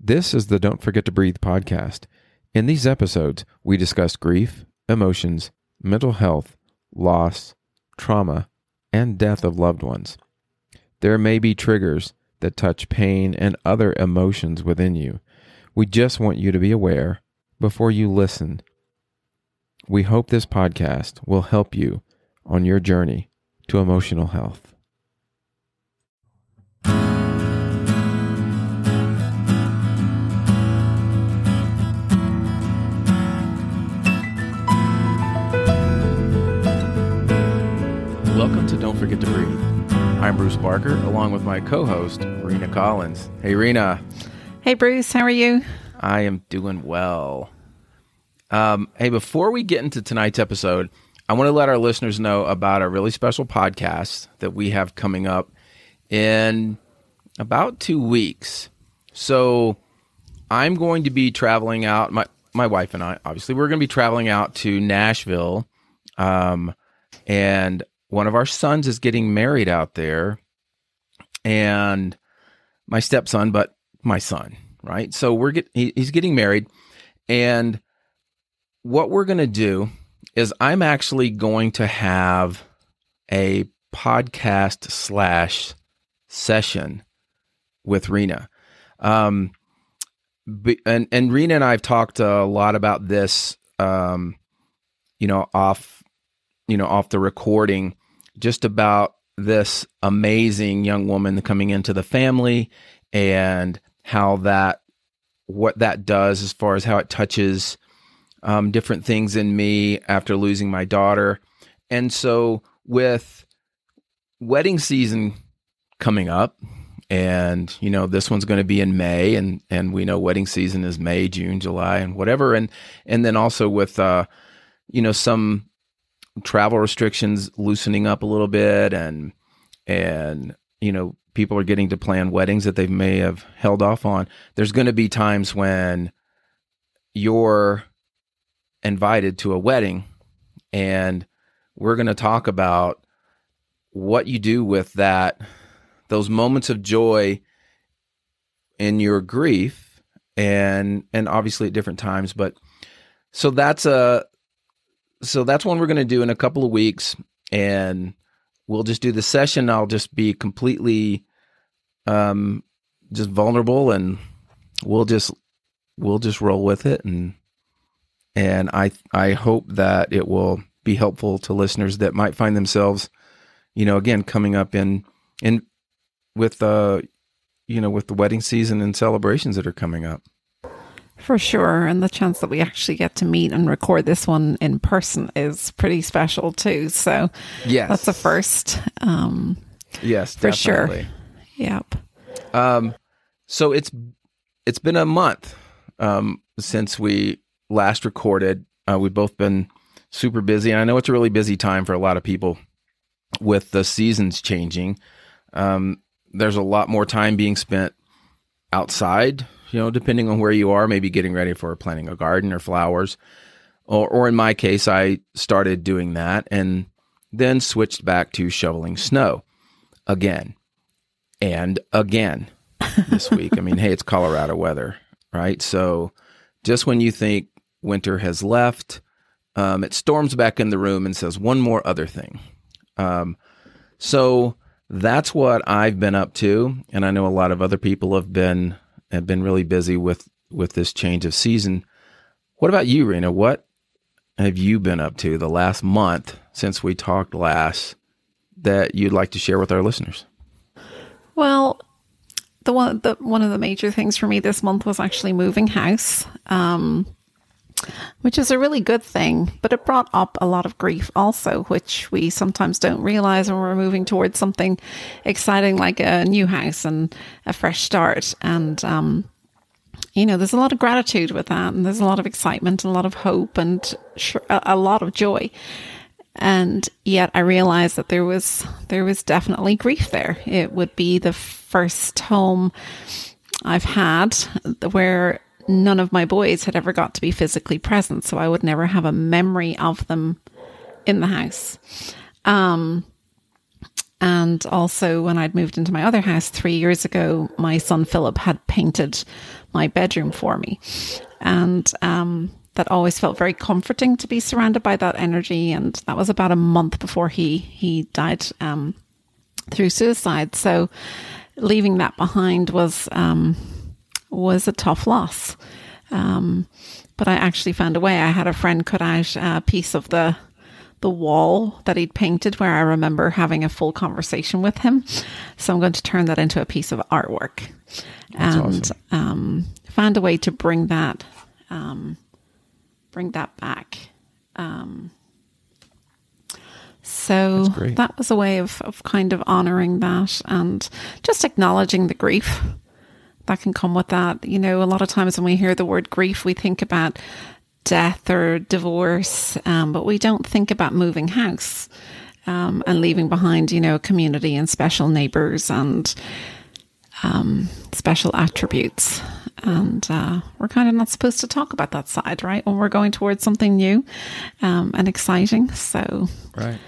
This is the Don't Forget to Breathe podcast. In these episodes, we discuss grief, emotions, mental health, loss, trauma, and death of loved ones. There may be triggers that touch pain and other emotions within you. We just want you to be aware before you listen. We hope this podcast will help you on your journey to emotional health. Welcome to Don't Forget to Breathe. I'm Bruce Barker, along with my co host, Rena Collins. Hey, Rena. Hey, Bruce, how are you? I am doing well. Um, hey, before we get into tonight's episode, I want to let our listeners know about a really special podcast that we have coming up in about two weeks. So I'm going to be traveling out. My my wife and I, obviously, we're going to be traveling out to Nashville, um, and one of our sons is getting married out there, and my stepson, but my son, right? So we're get he, he's getting married, and what we're going to do is I'm actually going to have a podcast slash session with Rena. Um, and and Rena and I have talked a lot about this, um, you know, off, you know, off the recording, just about this amazing young woman coming into the family and how that what that does as far as how it touches um, different things in me after losing my daughter. And so, with wedding season coming up, and you know this one's going to be in May, and and we know wedding season is May, June, July, and whatever, and and then also with uh, you know some travel restrictions loosening up a little bit, and and you know people are getting to plan weddings that they may have held off on. There's going to be times when you're invited to a wedding and we're going to talk about what you do with that those moments of joy in your grief and and obviously at different times but so that's a so that's one we're going to do in a couple of weeks and we'll just do the session i'll just be completely um just vulnerable and we'll just we'll just roll with it and and I I hope that it will be helpful to listeners that might find themselves, you know, again coming up in in with uh you know with the wedding season and celebrations that are coming up. For sure, and the chance that we actually get to meet and record this one in person is pretty special too. So, yes, that's a first. Um, yes, for definitely. sure. Yep. Um, so it's it's been a month um since we last recorded. Uh, we've both been super busy, and I know it's a really busy time for a lot of people with the seasons changing. Um, there's a lot more time being spent outside, you know, depending on where you are, maybe getting ready for planting a garden or flowers. Or, or in my case, I started doing that and then switched back to shoveling snow again and again this week. I mean, hey, it's Colorado weather, right? So just when you think winter has left, um, it storms back in the room and says one more other thing. Um, so that's what I've been up to, and I know a lot of other people have been have been really busy with with this change of season. What about you, Rena? What have you been up to the last month since we talked last that you'd like to share with our listeners? Well, the one the one of the major things for me this month was actually moving house. Um, which is a really good thing, but it brought up a lot of grief also, which we sometimes don't realize when we're moving towards something exciting like a new house and a fresh start. And, um, you know, there's a lot of gratitude with that, and there's a lot of excitement, and a lot of hope, and a lot of joy. And yet, I realized that there was there was definitely grief there. It would be the first home I've had where none of my boys had ever got to be physically present, so I would never have a memory of them in the house. Um, And also, when I'd moved into my other house three years ago, my son Philip had painted my bedroom for me. And um, that always felt very comforting to be surrounded by that energy. And that was about a month before he, he died um, through suicide. So leaving that behind was, um, was a tough loss. Um, but I actually found a way. I had a friend cut out a piece of the the wall that he'd painted where I remember having a full conversation with him. So I'm going to turn that into a piece of artwork That's and awesome. um, found a way to bring that um, bring that back. Um, so that was a way of, of kind of honoring that and just acknowledging the grief that can come with that. You know, a lot of times when we hear the word grief, we think about death or divorce, um, but we don't think about moving house um, and leaving behind, you know, a community and special neighbors and um, special attributes. And uh, we're kind of not supposed to talk about that side, right? When we're going towards something new um, and exciting. So Right.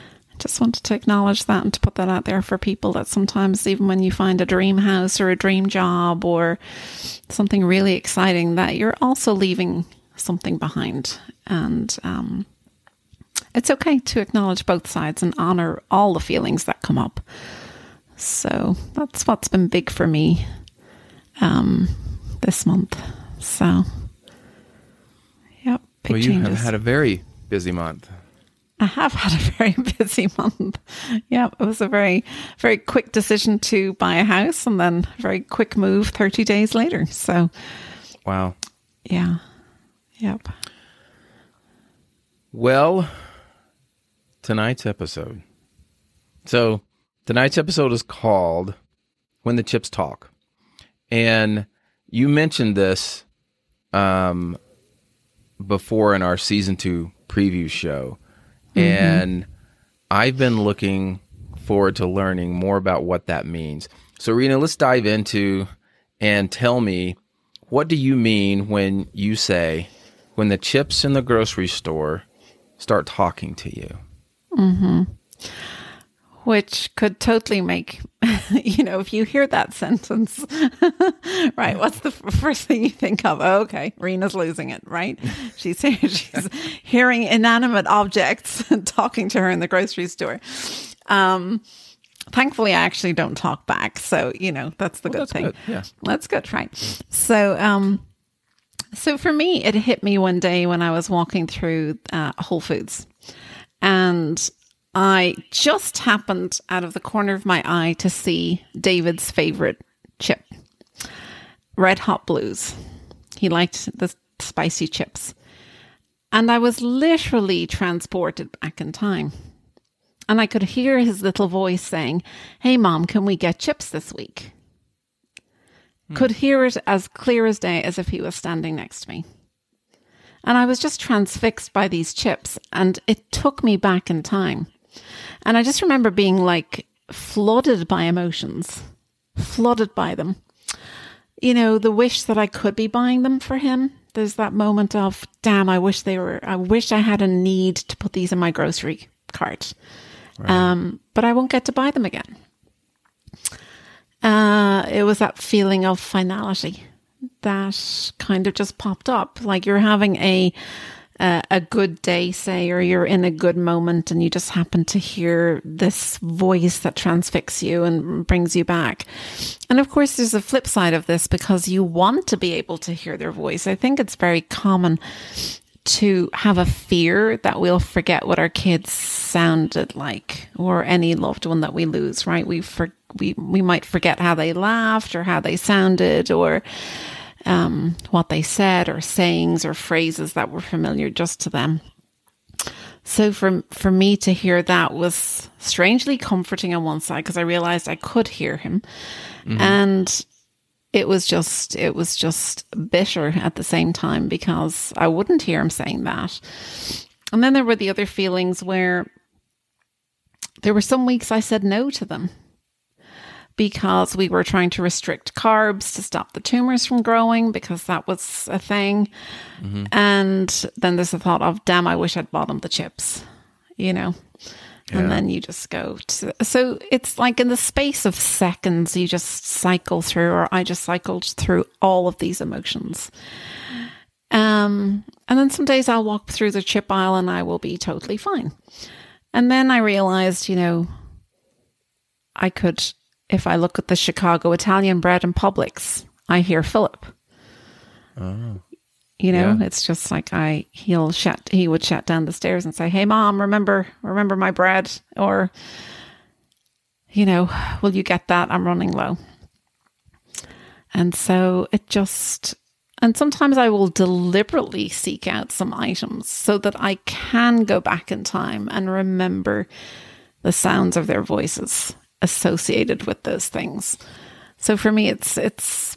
Just wanted to acknowledge that and to put that out there for people that sometimes even when you find a dream house or a dream job or something really exciting that you're also leaving something behind and um, it's okay to acknowledge both sides and honor all the feelings that come up so that's what's been big for me um, this month so yep Well, you changes. have had a very busy month. I have had a very busy month. Yeah, it was a very, very quick decision to buy a house and then a very quick move 30 days later. So, Wow. yeah. Yep. Well, tonight's episode. So, tonight's episode is called When the Chips Talk. And you mentioned this um, before in our season two preview show. Mm-hmm. And I've been looking forward to learning more about what that means. So, Rena, let's dive into and tell me what do you mean when you say when the chips in the grocery store start talking to you? Mm-hmm. Which could totally make, you know, if you hear that sentence, right? What's the f- first thing you think of? Oh, okay, Rena's losing it, right? She's she's hearing inanimate objects talking to her in the grocery store. Um, thankfully, I actually don't talk back, so you know that's the good that's thing. good, yeah. that's good, right? So, um, so for me, it hit me one day when I was walking through uh, Whole Foods, and I just happened out of the corner of my eye to see David's favorite chip, Red Hot Blues. He liked the spicy chips. And I was literally transported back in time. And I could hear his little voice saying, Hey, mom, can we get chips this week? Hmm. Could hear it as clear as day as if he was standing next to me. And I was just transfixed by these chips, and it took me back in time. And I just remember being like flooded by emotions, flooded by them. You know, the wish that I could be buying them for him. There's that moment of, damn, I wish they were, I wish I had a need to put these in my grocery cart. Um, but I won't get to buy them again. Uh, it was that feeling of finality that kind of just popped up. Like you're having a a good day, say, or you're in a good moment, and you just happen to hear this voice that transfixes you and brings you back. And of course, there's a flip side of this because you want to be able to hear their voice. I think it's very common to have a fear that we'll forget what our kids sounded like or any loved one that we lose right we for, we we might forget how they laughed or how they sounded or um, what they said or sayings or phrases that were familiar just to them. So for for me to hear that was strangely comforting on one side because I realized I could hear him. And it was just it was just bitter at the same time because I wouldn't hear him saying that. And then there were the other feelings where there were some weeks I said no to them because we were trying to restrict carbs to stop the tumors from growing because that was a thing. And then there's the thought of, damn, I wish I'd bought them the chips, you know. And then you just go to, so it's like in the space of seconds, you just cycle through, or I just cycled through all of these emotions. Um, and then some days I'll walk through the chip aisle and I will be totally fine. And then I realized, you know, I could, if I look at the Chicago Italian bread in Publix, I hear Philip. Oh. You know, Yeah. it's just like I he'll shut he would shut down the stairs and say, "Hey, mom, remember remember my bread," or you know, "Will you get that? I'm running low." And so it just and sometimes I will deliberately seek out some items so that I can go back in time and remember the sounds of their voices associated with those things. So for me it's it's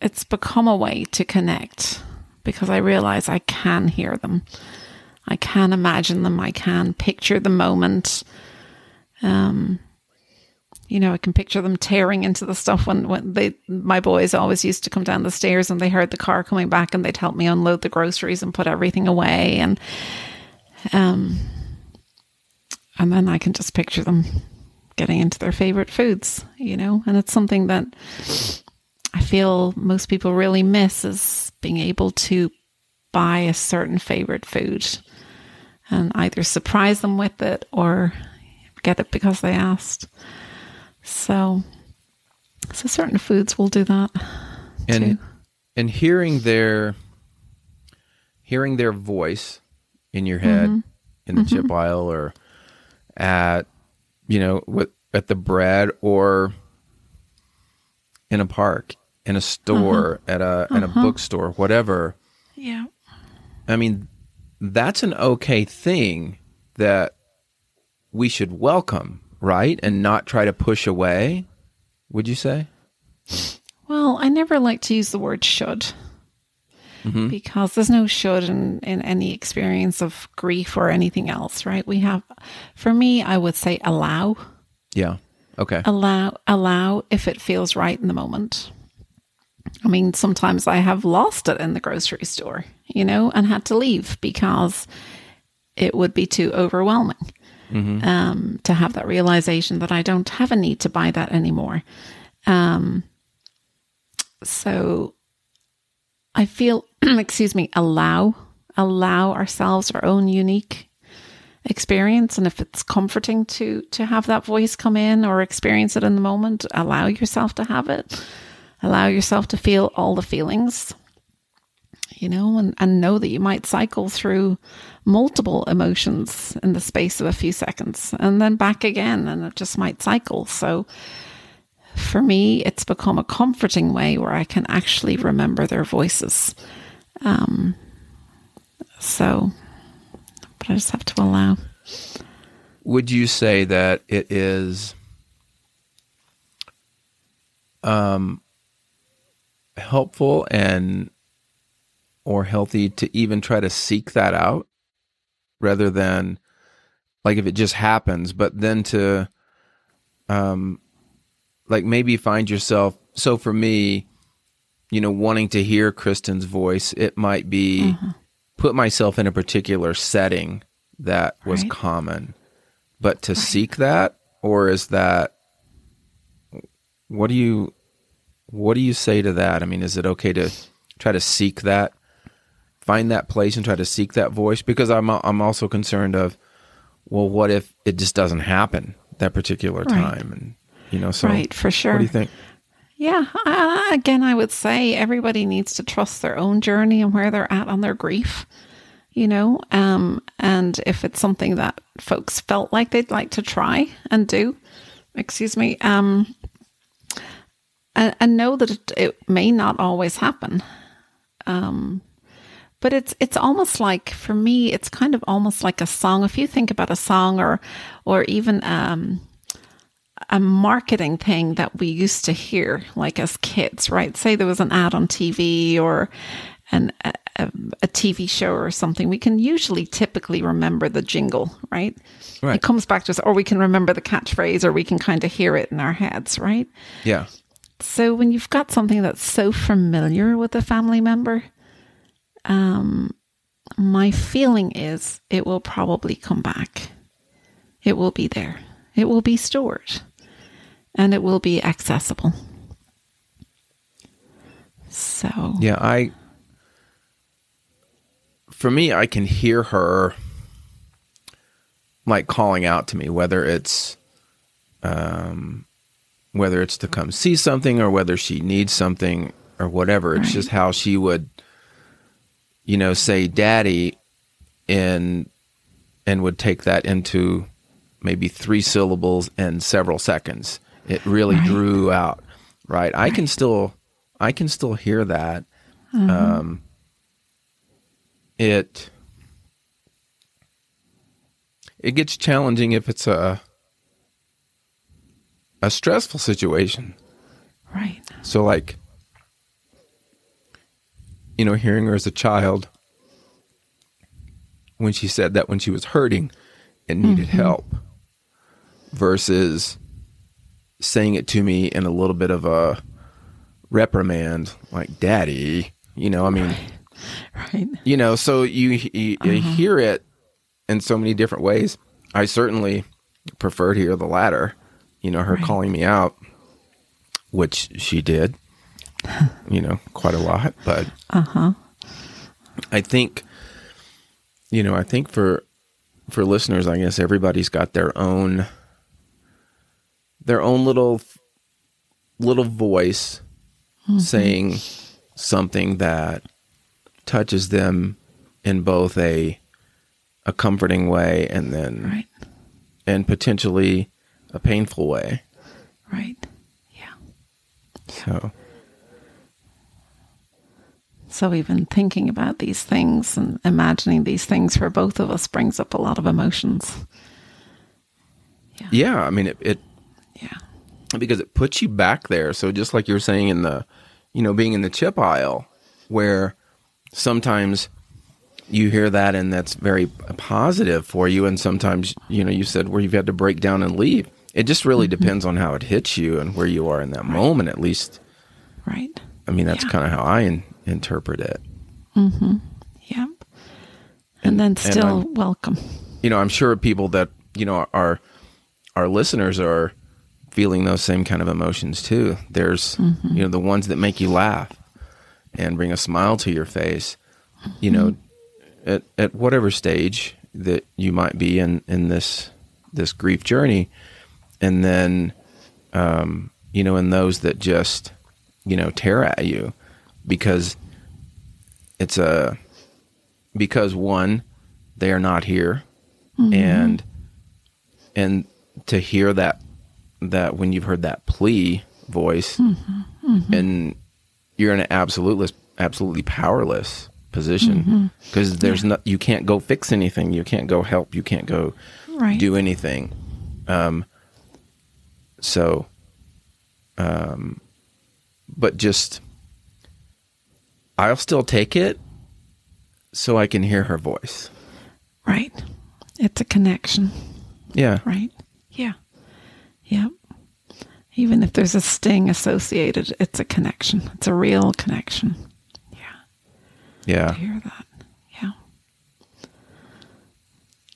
it's become a way to connect because I realize I can hear them. I can imagine them. I can picture the moment. Um, you know, I can picture them tearing into the stuff when, when they, my boys always used to come down the stairs and they heard the car coming back and they'd help me unload the groceries and put everything away. And, um, and then I can just picture them getting into their favorite foods, you know, and it's something that I feel most people really miss is being able to buy a certain favorite food and either surprise them with it or get it because they asked. So, so certain foods will do that. and too. and hearing their hearing their voice in your head Mm-hmm. in the chip aisle or at you know with at the bread or in a park in a store Uh-huh. at a at a bookstore whatever. Yeah. i mean that's an okay thing that we should welcome right? And not try to push away would you say? Well, I never like to use the word should because there's no should in, in any experience of grief or anything else, right? We have, for me, I would say allow. yeah. Okay. Allow allow if it feels right in the moment. I mean sometimes i have lost it in the grocery store you know and had to leave because it would be too overwhelming um, to have that realization that i don't have a need to buy that anymore. Um, so i feel excuse me allow allow ourselves our own unique experience. And if it's comforting to to have that voice come in or experience it in the moment allow yourself to have it. Allow yourself to feel all the feelings you know and, and know that you might cycle through multiple emotions in the space of a few seconds and then back again and it just might cycle. So for me it's become a comforting way where i can actually remember their voices. Um so but i just have to allow. Would you say that it is um, helpful and or healthy to even try to seek that out rather than like if it just happens but then to um like maybe find yourself so for me you know wanting to hear kristen's voice it might be Mm-hmm. put myself in a particular setting that was Right. common but to seek that or is that what do you what do you say to that i mean is it okay to try to seek that find that place and try to seek that voice because i'm i'm also concerned of well what if it just doesn't happen that particular Right. time and you know so right for sure what do you think Yeah, uh, again, I would say everybody needs to trust their own journey and where they're at on their grief, you know. Um, and if it's something that folks felt like they'd like to try and do, excuse me, um, and, and know that it, it may not always happen. Um, but it's it's almost like for me, it's kind of almost like a song. If you think about a song or or even um, a marketing thing that we used to hear like as kids, right? Say there was an ad on TV or an a, a, TV show or something. We can usually typically remember the jingle, right? Right. It comes back to us, or we can remember the catchphrase, or we can kind of hear it in our heads, right? yeah So when you've got something that's so familiar with a family member, um, my feeling is it will probably come back. It will be there. It will be stored. And it will be accessible. So, Yeah, I for me I can hear her like calling out to me whether it's um whether it's to come see something or whether she needs something or whatever. It's Right. just how she would you know say daddy and and would take that into maybe three syllables and several seconds. It really Right. drew out. Right. I can still I can still hear that. Um it it gets challenging if it's a a stressful situation. right. So like you know, hearing her as a child when she said that when she was hurting and needed help versus saying it to me in a little bit of a reprimand like daddy, you know, I mean, Right. you know, so you, you, you hear it in so many different ways. I certainly prefer to hear the latter, you know, her Right. calling me out, which she did, you know, quite a lot. But Uh huh. I think, you know, I think for for listeners, I guess everybody's got their own their own little little voice mm-hmm. saying something that touches them in both a a comforting way and then Right. and potentially a painful way. Right. Yeah. So So even thinking about these things and imagining these things for both of us brings up a lot of emotions. yeah, I mean it, it Yeah. because it puts you back there. So just like you're saying in the, you know, being in the chip aisle, where sometimes you hear that and that's very positive for you, and sometimes you know you said where you've had to break down and leave. It just really depends on how it hits you and where you are in that moment. At least, Right. I mean, that's Yeah. kind of how I in, interpret it. Mhm. Yep. And, then still I'm- welcome. you know, I'm sure people that you know our our listeners are feeling those same kind of emotions too. There's mm-hmm. you know the ones that make you laugh and bring a smile to your face. You know, mm-hmm. at at whatever stage that you might be in in this this grief journey, and then um, you know, in those that just you know tear at you because it's a because one they are not here mm-hmm. and and to hear that that when you've heard that plea voice and you're in an absolute absolutely powerless position because there's not you can't go fix anything. You can't go help. You can't go Right. do anything. Um so um but just I'll still take it so I can hear her voice. Right. It's a connection. yeah. Right. Yeah. Yep. Even if there's a sting associated, it's a connection. It's a real connection. Yeah. yeah hear that. Yeah.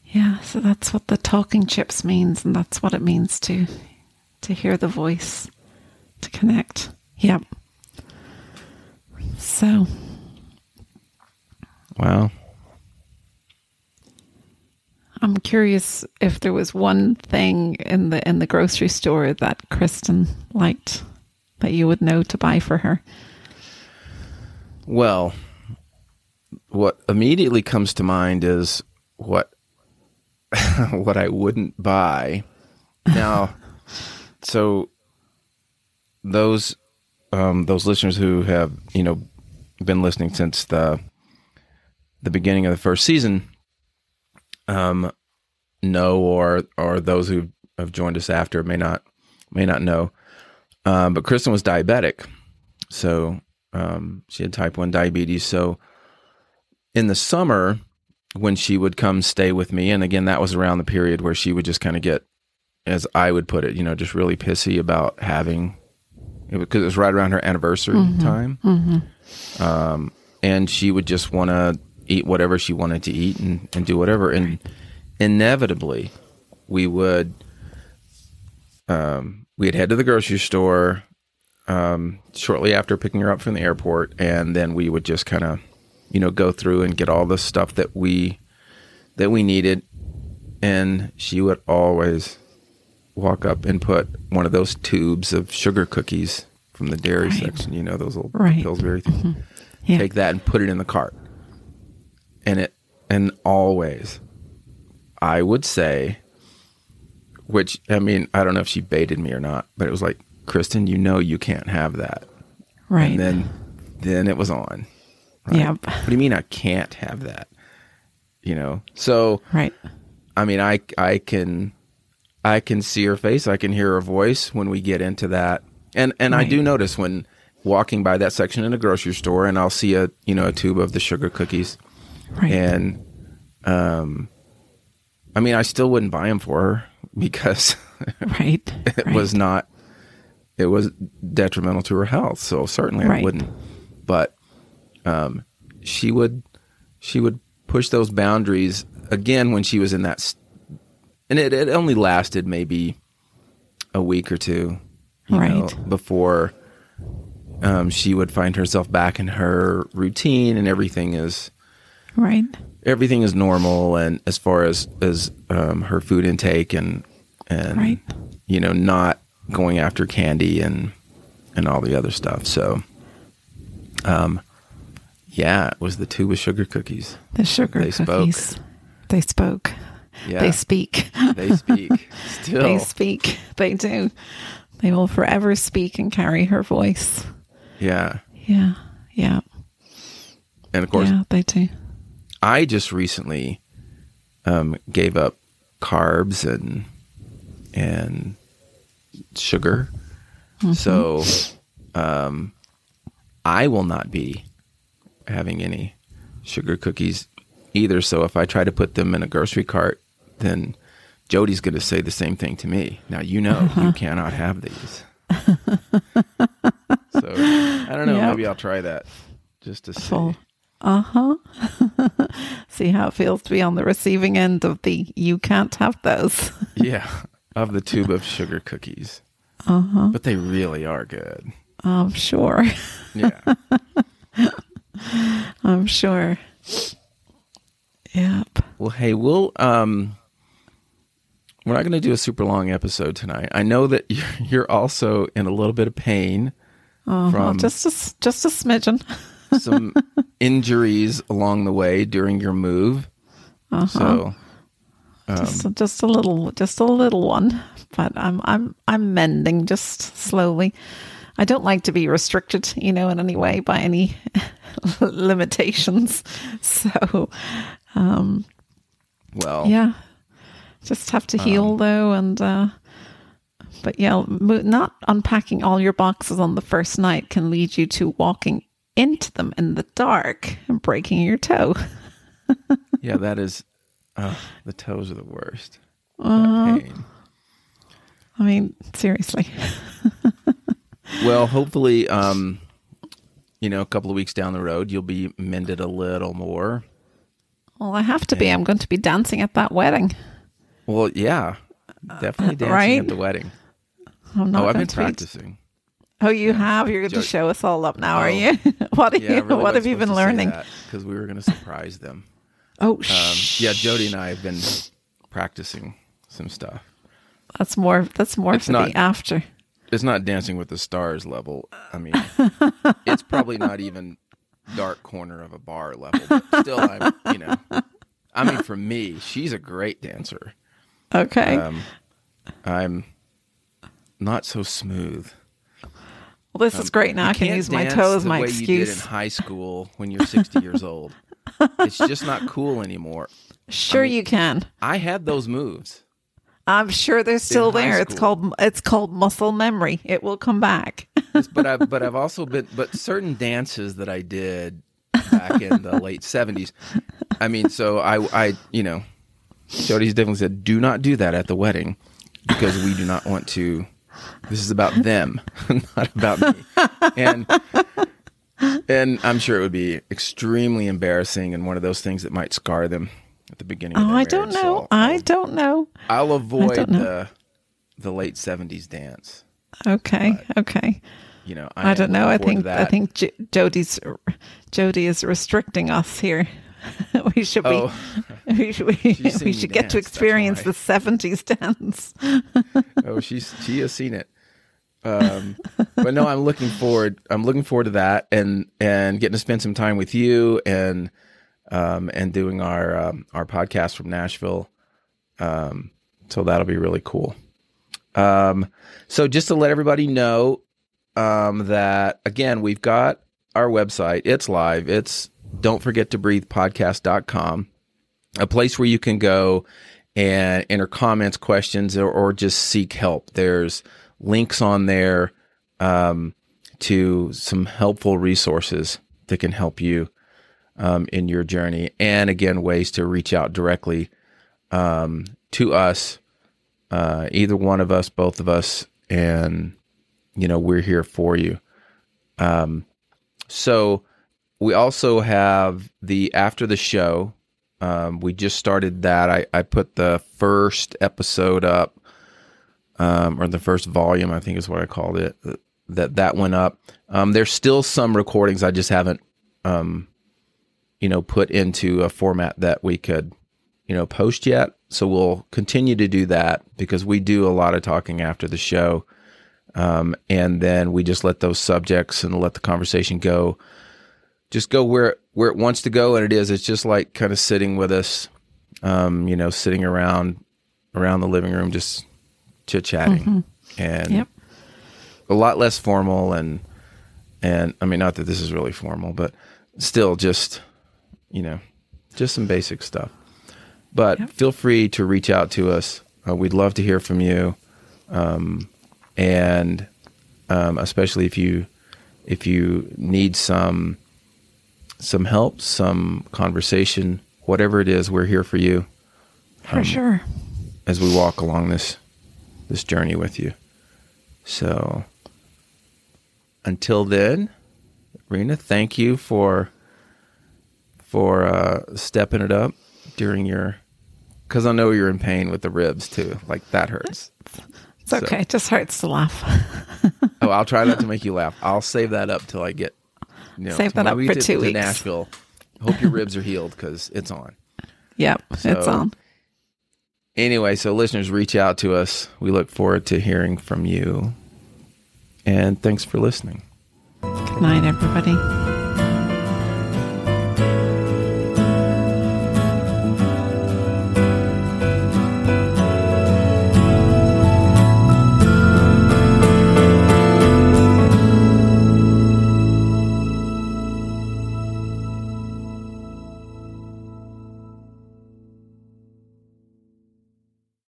Yeah, so that's what the talking chips means, and that's what it means to to hear the voice, to connect. Yep. So wow I'm curious if there was one thing in the in the grocery store that Kristen liked that you would know to buy for her. Well, what immediately comes to mind is what what I wouldn't buy. Now, so those um, those listeners who have you know been listening since the the beginning of the first season um, know, or or those who have joined us after may not may not know. Um, but Kristen was diabetic, so um, she had type 1 diabetes. So in the summer, when she would come stay with me, and again, that was around the period where she would just kind of get, as I would put it, you know, just really pissy about having, because it was right around her anniversary time. Um, and she would just want to eat whatever she wanted to eat and, and do whatever. And inevitably, we would um, we'd head to the grocery store um, shortly after picking her up from the airport, and then we would just kind of, you know, go through and get all the stuff that we that we needed, and she would always walk up and put one of those tubes of sugar cookies from the dairy Right. section, you know, those little Right. Pillsbury things. Yeah. Take that and put it in the cart, and it and always, I would say, which I mean, I don't know if she baited me or not, but it was like, Kristen, you know, you can't have that. right. And then, then it was on. Yep. What do you mean I can't have that? You know, so Right. I mean, I I can I can see her face, I can hear her voice when we get into that, and and I do notice when walking by that section in a grocery store, and I'll see a you know a tube of the sugar cookies, Right. and um, I mean, I still wouldn't buy them for her because right. it right. was not it was detrimental to her health so certainly i wouldn't but um she would she would push those boundaries again when she was in that s- and it, it only lasted maybe a week or two you know, Right. before um, she would find herself back in her routine and everything is right. everything is normal and as far as as um, her food intake and and Right. you know not going after candy and and all the other stuff so um yeah it was the two with sugar cookies The sugar They spoke. cookies. They spoke. yeah They speak. they speak still They speak. They do. They will forever speak and carry her voice. yeah Yeah. Yeah. and of course yeah, they do. I just recently um gave up carbs and and sugar. So um i will not be having any sugar cookies either. So if i try to put them in a grocery cart then jody's going to say the same thing to me. Now you know you cannot have these. So i don't know. Yep. maybe i'll try that just to see. Full. Uh huh. See how it feels to be on the receiving end of the you can't have those. Yeah, of the tube of sugar cookies. Uh-huh. But they really are good. I'm sure. Yeah. I'm sure. Yep. well, hey, we'll um we're not going to do a super long episode tonight. I know that you're, also in a little bit of pain Uh-huh. from just a just a smidgen. Some injuries along the way during your move. Uh-huh. So, just, a, just a little, just a little one, but I'm I'm I'm mending just slowly. I don't like to be restricted, you know, in any way by any limitations. So, um, well, yeah, just have to heal though, and uh, but yeah, not unpacking all your boxes on the first night can lead you to walking into them in the dark and breaking your toe. yeah, that is uh, the toes are the worst. Pain. I mean, seriously. Well, hopefully, um, you know, a couple of weeks down the road, you'll be mended a little more. Well, I have to be. I'm going to be dancing at that wedding. Well, yeah, definitely dancing right? at the wedding. I'm not Oh, I've been practicing. Oh, you have. You're going to show us all up now, are Oh. you? what are Yeah, you? really what have you been learning? Because we were going to surprise them. Oh, Um, yeah, Jody and I have been practicing some stuff. That's more. That's more It's for not- the after. It's not Dancing with the Stars level. I mean, it's probably not even dark corner of a bar level. But still, I'm you know, I mean, for me, she's a great dancer. Okay. Um, I'm not so smooth. Well, this is um, great. Now I can use my dance toe as my way You did in high school when you're 60 years old. It's just not cool anymore. Sure, you can. I had those moves. I'm sure they're still there. It's called it's called muscle memory. It will come back. but I've but I've also been but certain dances that I did back in the late seventies. I mean, so I I you know, Jody's definitely said, do not do that at the wedding because we do not want to. This is about them, not about me. And and I'm sure it would be extremely embarrassing and one of those things that might scar them at the beginning. Oh, I don't know. so I um, don't know. I'll avoid know. the the late seventies dance. Okay, okay. You know, I, don't know. I think I think J- Jody's Jody is restricting us here. we should be. Oh. We should, we, we should get dance, to experience the seventies dance. oh, she's she has seen it. Um, but no, I'm looking forward. I'm looking forward to that and and getting to spend some time with you and um and doing our um, our podcast from Nashville. Um, so that'll be really cool. Um, so just to let everybody know, um, that again we've got our website. It's live. It's don't forget to breathe podcast.com a place where you can go and enter comments, questions, or, or just seek help. There's links on there um, to some helpful resources that can help you um, in your journey. And again, ways to reach out directly um, to us, uh, either one of us, both of us, and you know we're here for you. Um, so we also have the after the show. Um, we just started that. I, I put the first episode up, um, or the first volume, I think is what I called it. That that went up. Um, there's still some recordings I just haven't, um, you know, put into a format that we could, you know, post yet. So we'll continue to do that because we do a lot of talking after the show, um, and then we just let those subjects and let the conversation go just go where where it wants to go and it is. It's just like kind of sitting with us um you know sitting around around the living room just chit chatting and Yep. a lot less formal and and i mean not that this is really formal but still just you know just some basic stuff. But feel free to reach out to us. Uh, we'd love to hear from you. Um, and um, especially if you if you need some some help, some conversation, whatever it is, we're here for you For sure. as we walk along this this journey with you. So until then, Rena, thank you for for uh, stepping it up during your because I know you're in pain with the ribs too. Like that hurts. It's okay. It just hurts to laugh. Oh, I'll try not to make you laugh. I'll save that up till I get. Know, Save that up for two weeks. Nashville. Hope your ribs are healed because it's on. yep, it's on. Anyway, so listeners, reach out to us. We look forward to hearing from you. And thanks for listening. Good night, everybody.